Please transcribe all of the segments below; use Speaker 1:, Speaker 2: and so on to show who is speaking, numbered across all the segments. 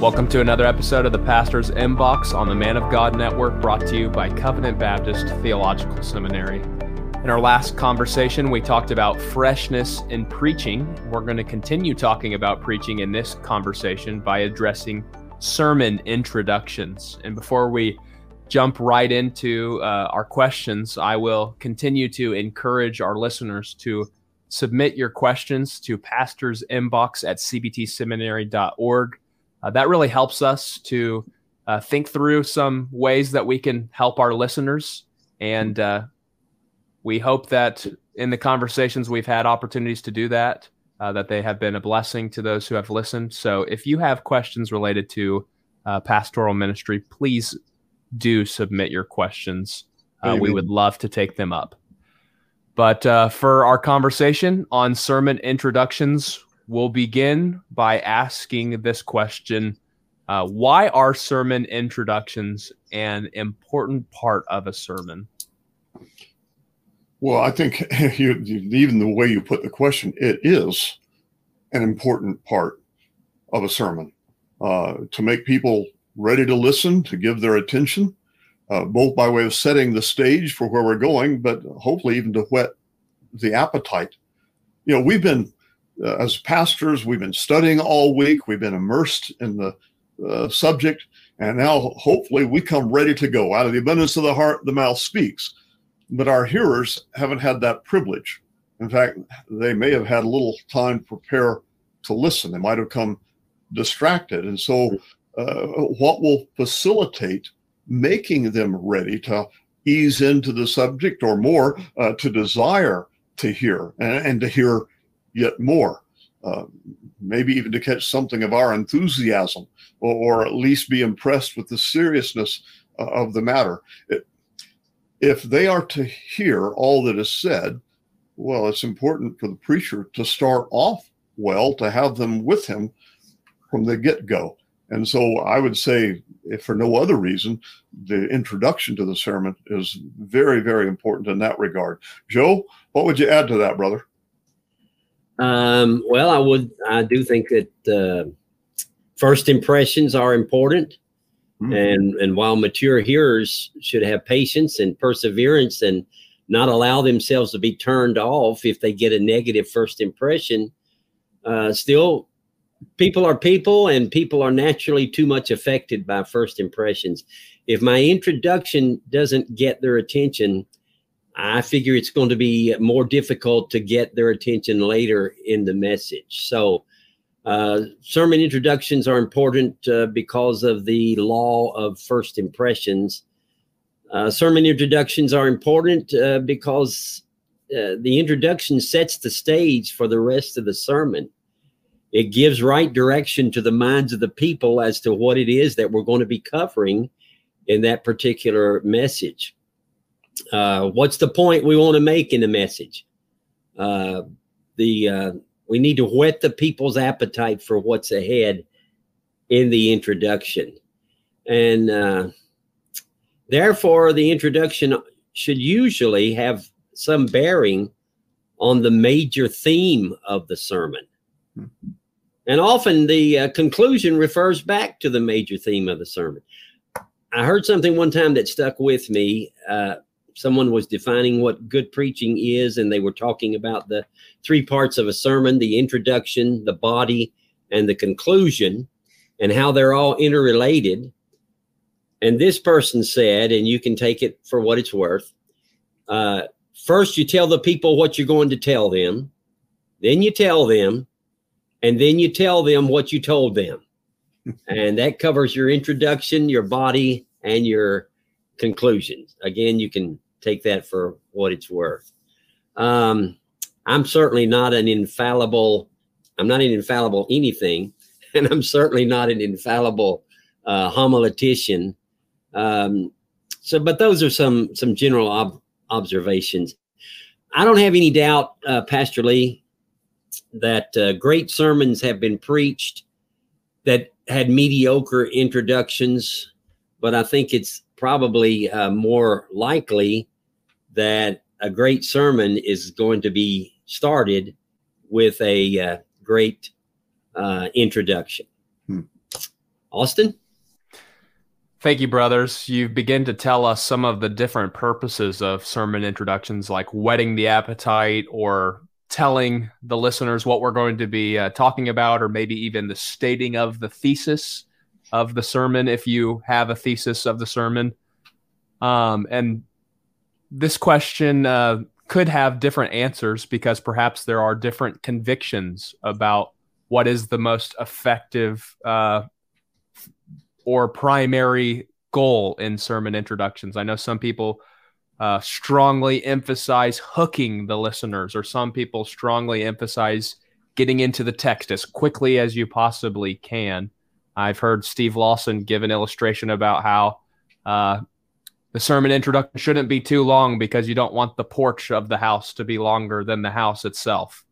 Speaker 1: Welcome to another episode of the Pastor's Inbox on the Man of God Network, brought to you by Covenant Baptist Theological Seminary. In our last conversation, we talked about freshness in preaching. We're going to continue talking about preaching in this conversation by addressing sermon introductions. And before we jump right into uh, our questions, I will continue to encourage our listeners to submit your questions to pastor's inbox at cbtseminary.org. Uh, that really helps us to uh, think through some ways that we can help our listeners. And uh, we hope that in the conversations we've had opportunities to do that, uh, that they have been a blessing to those who have listened. So if you have questions related to uh, pastoral ministry, please do submit your questions. Uh, we would love to take them up. But for our conversation on sermon introductions, we'll begin by asking this question uh, Why are sermon introductions an important part of a sermon?
Speaker 2: Well, I think you, even the way you put the question, it is an important part of a sermon uh, to make people ready to listen, to give their attention, uh, both by way of setting the stage for where we're going, but hopefully even to whet the appetite. You know, we've been uh, as pastors, we've been studying all week. We've been immersed in the uh, subject, and now hopefully we come ready to go. Out of the abundance of the heart, the mouth speaks. But our hearers haven't had that privilege. In fact, they may have had little time to prepare to listen. They might have come distracted. And so, uh, what will facilitate making them ready to ease into the subject or more uh, to desire to hear and, and to hear yet more. Uh, maybe even to catch something of our enthusiasm or, or, at least be impressed with the seriousness uh, of the matter. It, if they are to hear all that is said, well, it's important for the preacher to start off well, to have them with him from the get go. And so I would say, if for no other reason, the introduction to the sermon is very, very important in that regard. Joe, what would you add to that, brother?
Speaker 3: Um, well, I would, I do think that uh, first impressions are important. Mm-hmm. And, and while mature hearers should have patience and perseverance and not allow themselves to be turned off if they get a negative first impression, uh, still, people are people and people are naturally too much affected by first impressions. If my introduction doesn't get their attention, I figure it's going to be more difficult to get their attention later in the message. So, uh, sermon introductions are important uh, because of the law of first impressions. Uh, sermon introductions are important uh, because uh, the introduction sets the stage for the rest of the sermon. It gives right direction to the minds of the people as to what it is that we're going to be covering in that particular message. Uh, what's the point we want to make in the message? Uh, the uh, we need to whet the people's appetite for what's ahead in the introduction, and uh, therefore the introduction should usually have some bearing on the major theme of the sermon. And often the uh, conclusion refers back to the major theme of the sermon. I heard something one time that stuck with me. Uh, someone was defining what good preaching is, and they were talking about the three parts of a sermon the introduction, the body, and the conclusion, and how they're all interrelated. And this person said, and you can take it for what it's worth uh, first, you tell the people what you're going to tell them, then you tell them, and then you tell them what you told them. and that covers your introduction, your body, and your conclusions. Again, you can take that for what it's worth. Um, I'm certainly not an infallible. I'm not an infallible anything, and I'm certainly not an infallible uh, homiletician. Um, so, but those are some some general ob- observations. I don't have any doubt, uh, Pastor Lee, that uh, great sermons have been preached that had mediocre introductions, but I think it's probably uh, more likely that a great sermon is going to be started with a uh, great uh, introduction. Hmm. Austin?
Speaker 1: Thank you, brothers. You begin to tell us some of the different purposes of sermon introductions, like whetting the appetite or telling the listeners what we're going to be uh, talking about, or maybe even the stating of the thesis of the sermon if you have a thesis of the sermon. Um, and this question uh, could have different answers because perhaps there are different convictions about what is the most effective uh, or primary goal in sermon introductions. I know some people uh, strongly emphasize hooking the listeners, or some people strongly emphasize getting into the text as quickly as you possibly can. I've heard Steve Lawson give an illustration about how uh, the sermon introduction shouldn't be too long because you don't want the porch of the house to be longer than the house itself.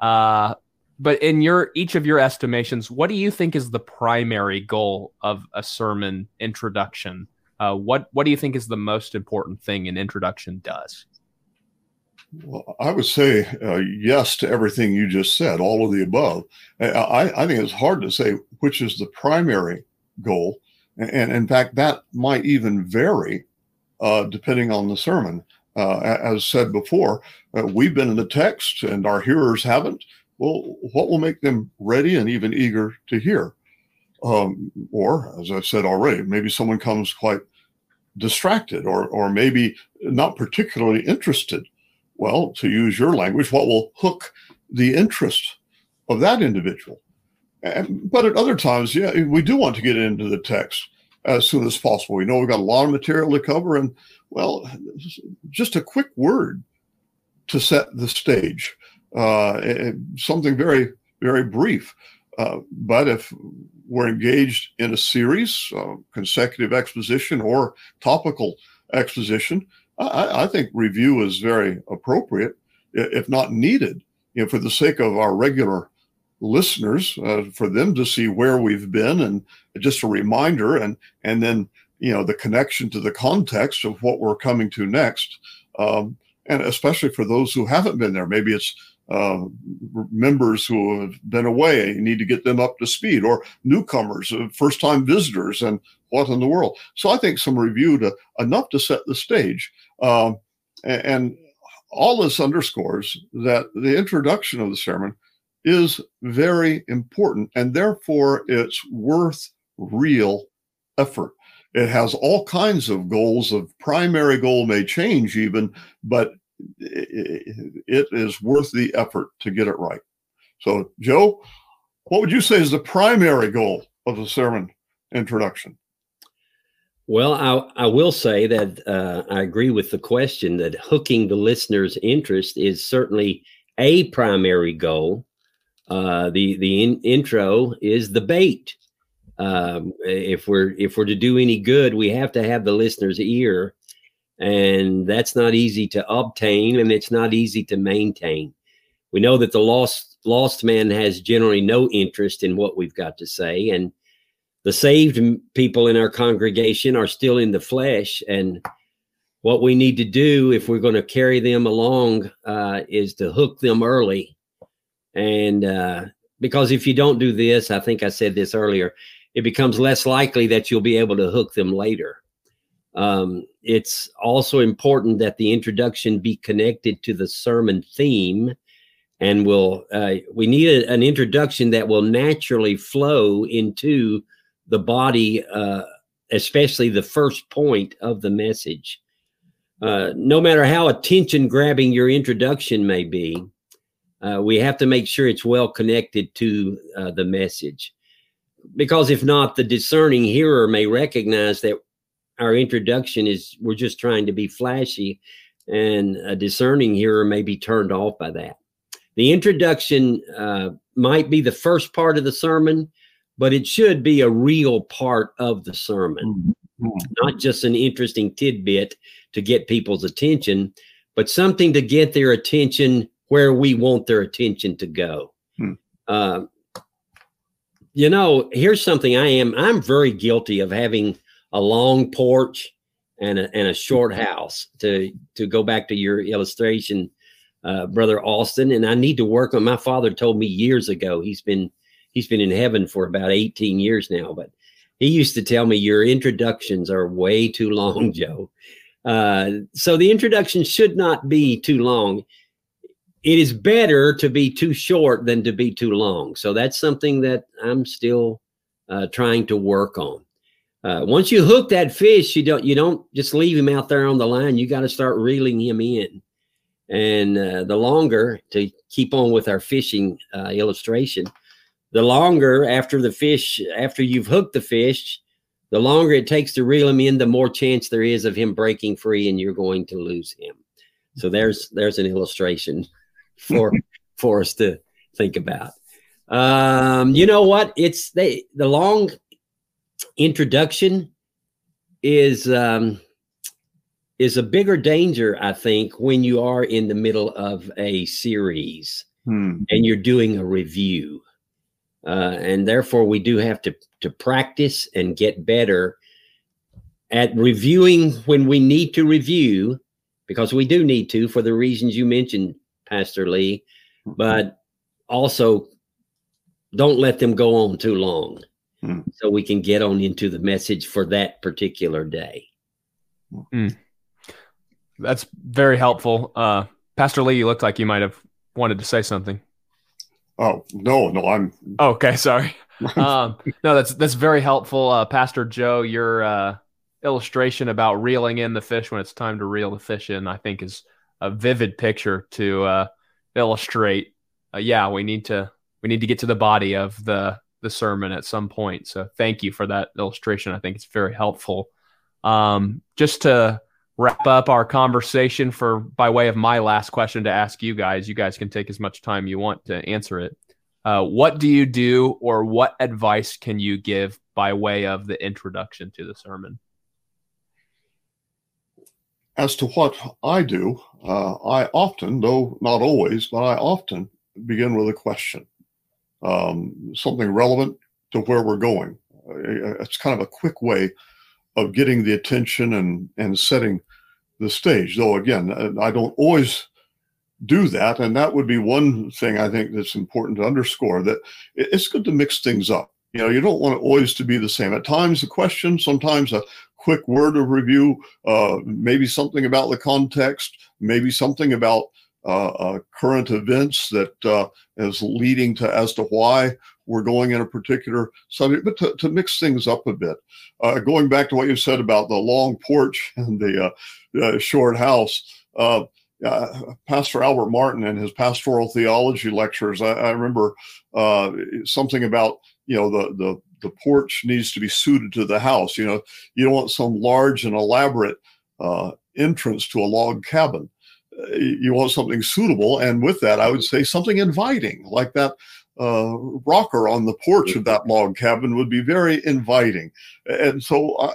Speaker 1: Uh, but in your each of your estimations, what do you think is the primary goal of a sermon introduction? Uh, what what do you think is the most important thing an introduction does?
Speaker 2: Well, I would say uh, yes to everything you just said, all of the above. I, I think it's hard to say which is the primary goal. And in fact, that might even vary uh, depending on the sermon. Uh, as said before, uh, we've been in the text and our hearers haven't well, what will make them ready and even eager to hear? Um, or, as I've said already, maybe someone comes quite distracted or, or maybe not particularly interested. Well, to use your language, what will hook the interest of that individual? But at other times, yeah, we do want to get into the text as soon as possible. We know we've got a lot of material to cover, and well, just a quick word to set the stage uh, something very, very brief. Uh, but if we're engaged in a series, uh, consecutive exposition, or topical exposition, I, I, think review is very appropriate, if not needed, you know, for the sake of our regular listeners, uh, for them to see where we've been and just a reminder, and and then you know the connection to the context of what we're coming to next. Um, and especially for those who haven't been there, maybe it's uh, members who have been away. You need to get them up to speed, or newcomers, uh, first time visitors, and what in the world. So I think some review to enough to set the stage. Um, and, and all this underscores that the introduction of the sermon is very important, and therefore it's worth real effort. It has all kinds of goals. Of primary goal may change even, but it is worth the effort to get it right. So, Joe, what would you say is the primary goal of the sermon introduction?
Speaker 3: Well, I, I will say that uh, I agree with the question that hooking the listener's interest is certainly a primary goal. Uh, the the in, intro is the bait. Um, if we're if we're to do any good, we have to have the listener's ear and that's not easy to obtain and it's not easy to maintain. We know that the lost lost man has generally no interest in what we've got to say and the saved people in our congregation are still in the flesh and what we need to do if we're going to carry them along uh, is to hook them early and uh, because if you don't do this i think i said this earlier it becomes less likely that you'll be able to hook them later um, it's also important that the introduction be connected to the sermon theme, and will uh, we need a, an introduction that will naturally flow into the body, uh, especially the first point of the message. Uh, no matter how attention grabbing your introduction may be, uh, we have to make sure it's well connected to uh, the message. Because if not, the discerning hearer may recognize that our introduction is we're just trying to be flashy and a discerning hearer may be turned off by that the introduction uh, might be the first part of the sermon but it should be a real part of the sermon mm-hmm. not just an interesting tidbit to get people's attention but something to get their attention where we want their attention to go mm-hmm. uh, you know here's something i am i'm very guilty of having a long porch and a, and a short house to to go back to your illustration uh, brother austin and i need to work on my father told me years ago he's been he's been in heaven for about 18 years now, but he used to tell me your introductions are way too long, Joe. Uh, so the introduction should not be too long. It is better to be too short than to be too long. So that's something that I'm still uh, trying to work on. Uh, once you hook that fish, you don't you don't just leave him out there on the line. You got to start reeling him in. And uh, the longer to keep on with our fishing uh, illustration, the longer after the fish, after you've hooked the fish, the longer it takes to reel him in, the more chance there is of him breaking free, and you're going to lose him. So there's there's an illustration for for us to think about. Um, you know what? It's they the long introduction is um, is a bigger danger, I think, when you are in the middle of a series hmm. and you're doing a review. Uh, and therefore, we do have to, to practice and get better at reviewing when we need to review, because we do need to for the reasons you mentioned, Pastor Lee, hmm. but also don't let them go on too long hmm. so we can get on into the message for that particular day.
Speaker 1: Hmm. That's very helpful. Uh, Pastor Lee, you looked like you might have wanted to say something.
Speaker 2: Oh no, no, I'm
Speaker 1: okay. Sorry. um, no, that's that's very helpful, uh, Pastor Joe. Your uh, illustration about reeling in the fish when it's time to reel the fish in, I think, is a vivid picture to uh, illustrate. Uh, yeah, we need to we need to get to the body of the the sermon at some point. So thank you for that illustration. I think it's very helpful. Um, just to wrap up our conversation for by way of my last question to ask you guys. You guys can take as much time you want to answer it. Uh, what do you do, or what advice can you give by way of the introduction to the sermon?
Speaker 2: As to what I do, uh, I often, though not always, but I often begin with a question, um, something relevant to where we're going. Uh, it's kind of a quick way of getting the attention and and setting the stage. Though again, uh, I don't always do that, and that would be one thing I think that's important to underscore that it's good to mix things up. You know, you don't want it always to be the same. At times, a question, sometimes a quick word of review, uh, maybe something about the context, maybe something about uh, uh, current events that uh, is leading to as to why we're going in a particular subject, but to, to mix things up a bit. Uh, going back to what you said about the long porch and the short house, uh, uh, Pastor Albert Martin and his pastoral theology lectures, I, I remember uh, something about you know the the the porch needs to be suited to the house. You know, you don't want some large and elaborate uh, entrance to a log cabin you want something suitable and with that i would say something inviting like that uh, rocker on the porch of that log cabin would be very inviting. And so uh,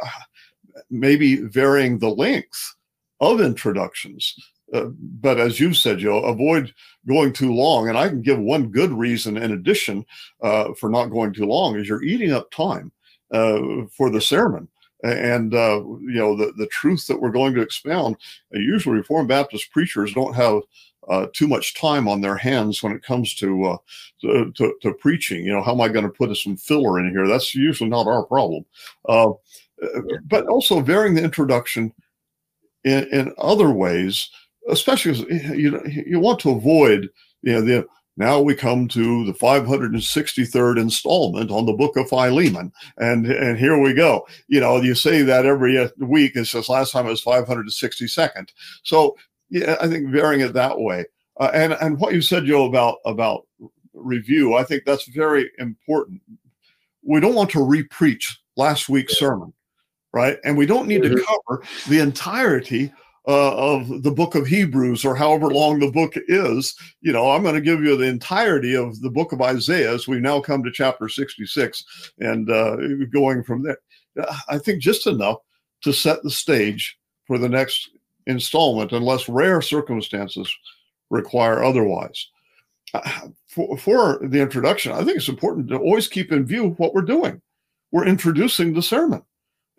Speaker 2: maybe varying the length of introductions. Uh, but as you said, Joe, avoid going too long. And I can give one good reason in addition uh, for not going too long is you're eating up time uh, for the sermon and uh, you know the, the truth that we're going to expound usually reformed baptist preachers don't have uh, too much time on their hands when it comes to, uh, to, to, to, preaching. You know, how am I going to put some filler in here? That's usually not our problem. Uh, but also varying the introduction in, in other ways, especially you you want to avoid you know the now we come to the 563rd installment on the book of Philemon. And, and here we go. You know, you say that every week. It says last time it was 562nd. So yeah, I think varying it that way. Uh, and and what you said, Joe, about about review, I think that's very important. We don't want to repreach last week's sermon, right? And we don't need mm-hmm. to cover the entirety uh, of the book of Hebrews or however long the book is. You know, I'm going to give you the entirety of the book of Isaiah as we now come to chapter 66 and uh, going from there. I think just enough to set the stage for the next installment unless rare circumstances require otherwise. Uh, for, for, the introduction, I think it's important to always keep in view what we're doing. We're introducing the sermon,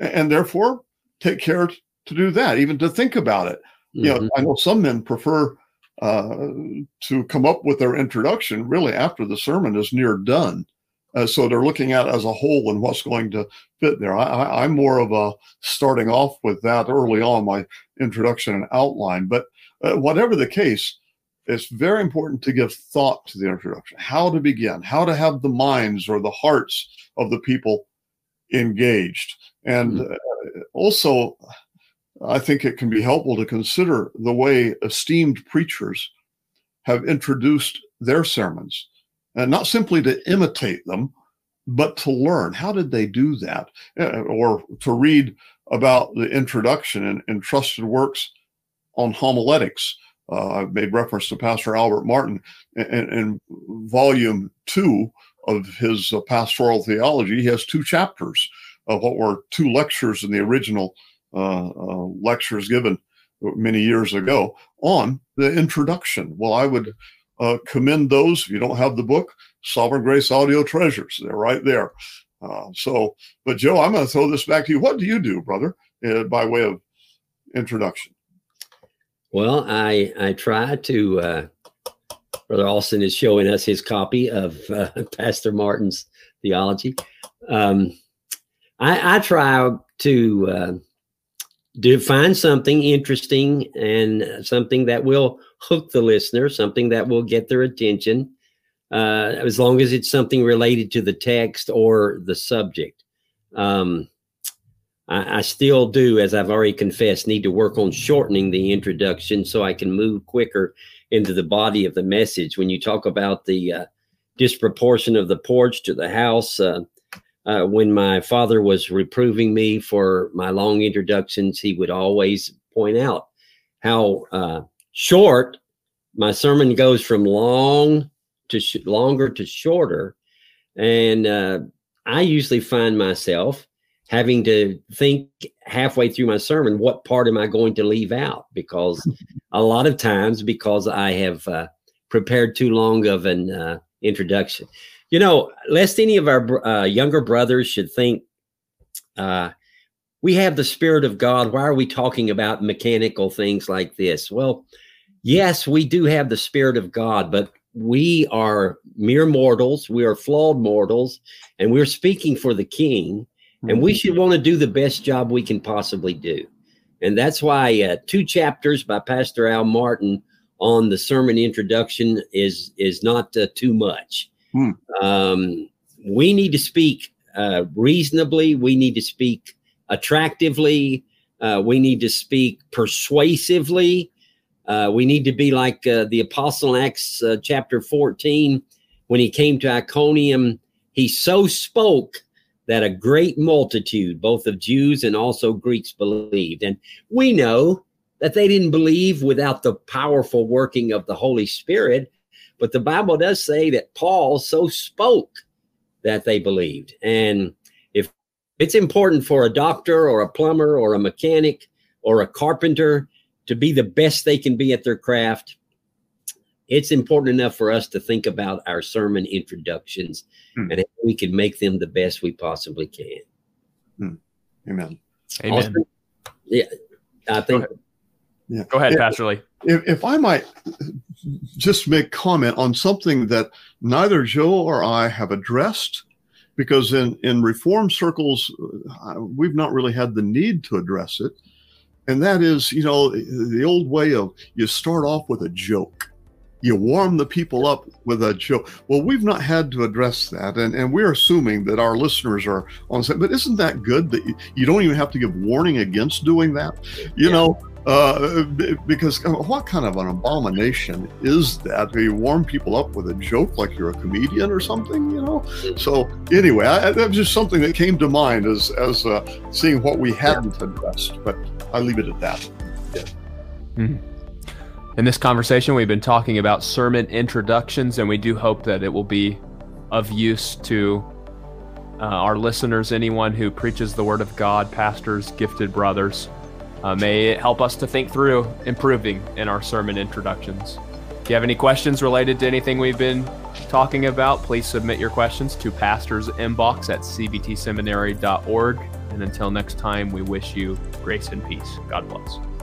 Speaker 2: and therefore take care to do that, even to think about it. Mm-hmm. You know, mm-hmm. I know some men prefer uh, to come up with their introduction really after the sermon is near done. Uh, so they're looking at as a whole and what's going to fit there. I, am more of a starting off with that early on my introduction and outline. But uh, whatever the case, it's very important to give thought to the introduction, how to begin, how to have the minds or the hearts of the people engaged. And mm-hmm. uh, also, I think it can be helpful to consider the way esteemed preachers have introduced their sermons, and not simply to imitate them, but to learn. How did they do that? Uh, or to read about the introduction in, in trusted works on homiletics. Uh, I've made reference to Pastor Albert Martin in, in volume two of his uh, pastoral theology. He has two chapters of what were two lectures in the original lectures given many years ago on the introduction. Well, I would uh, commend those. If you don't have the book, Sovereign Grace Audio Treasures, they're right there. Uh, so, but Joe, I'm going to throw this back to you. What do you do, brother, uh, by way of introduction?
Speaker 3: Well, I I try to. Uh, Brother Austin is showing us his copy of uh, Pastor Martin's theology. Um, I, I try to uh, do find something interesting and something that will hook the listener, something that will get their attention, uh, as long as it's something related to the text or the subject. Um, I, I, still do, as I've already confessed, need to work on shortening the introduction so I can move quicker into the body of the message. When you talk about the uh, disproportion of the porch to the house, uh, uh, when my father was reproving me for my long introductions, he would always point out how uh, short my sermon goes from long to sh- longer to shorter. And uh, I usually find myself having to think halfway through my sermon, what part am I going to leave out? Because a lot of times, because I have uh, prepared too long of an uh, introduction. You know, lest any of our uh, younger brothers should think uh, we have the Spirit of God. Why are we talking about mechanical things like this? Well, yes, we do have the Spirit of God, but we are mere mortals. We are flawed mortals, and we're speaking for the King, and we should want to do the best job we can possibly do. And that's why uh, two chapters by Pastor Al Martin on the sermon introduction is is not uh, too much. Hmm. Um, we need to speak uh, reasonably. We need to speak attractively. Uh, we need to speak persuasively. Uh, we need to be like uh, the apostle Acts uh, chapter 14. When he came to Iconium, he so spoke that a great multitude, both of Jews and also Greeks, believed. And we know that they didn't believe without the powerful working of the Holy Spirit. But the Bible does say that Paul so spoke that they believed. And if it's important for a doctor or a plumber or a mechanic or a carpenter to be the best they can be at their craft, it's important enough for us to think about our sermon introductions hmm. and we can make them the best we possibly can.
Speaker 2: Hmm. Amen.
Speaker 1: Amen. Also,
Speaker 3: yeah, I think
Speaker 1: yeah. Go ahead, if, Pastor Lee.
Speaker 2: If, if I might just make comment on something that neither Joe or I have addressed, because in, in reform circles, uh, we've not really had the need to address it. And that is, you know, the old way of you start off with a joke you warm the people up with a joke. Well, we've not had to address that, and, and we're assuming that our listeners are on set. But isn't that good that you, you don't even have to give warning against doing that? You yeah. know, uh, because uh, what kind of an abomination is that? You warm people up with a joke like you're a comedian or something, you know? So anyway, I, that was just something that came to mind as as uh, seeing what we hadn't addressed. But I leave it at that. Yeah.
Speaker 1: Mm-hmm. In this conversation, we've been talking about sermon introductions, and we do hope that it will be of use to uh, our listeners, anyone who preaches the Word of God, pastors, gifted brothers. Uh, may it help us to think through improving in our sermon introductions. If you have any questions related to anything we've been talking about, please submit your questions to pastor's inbox at cbtseminary.org. And until next time, we wish you grace and peace. God bless.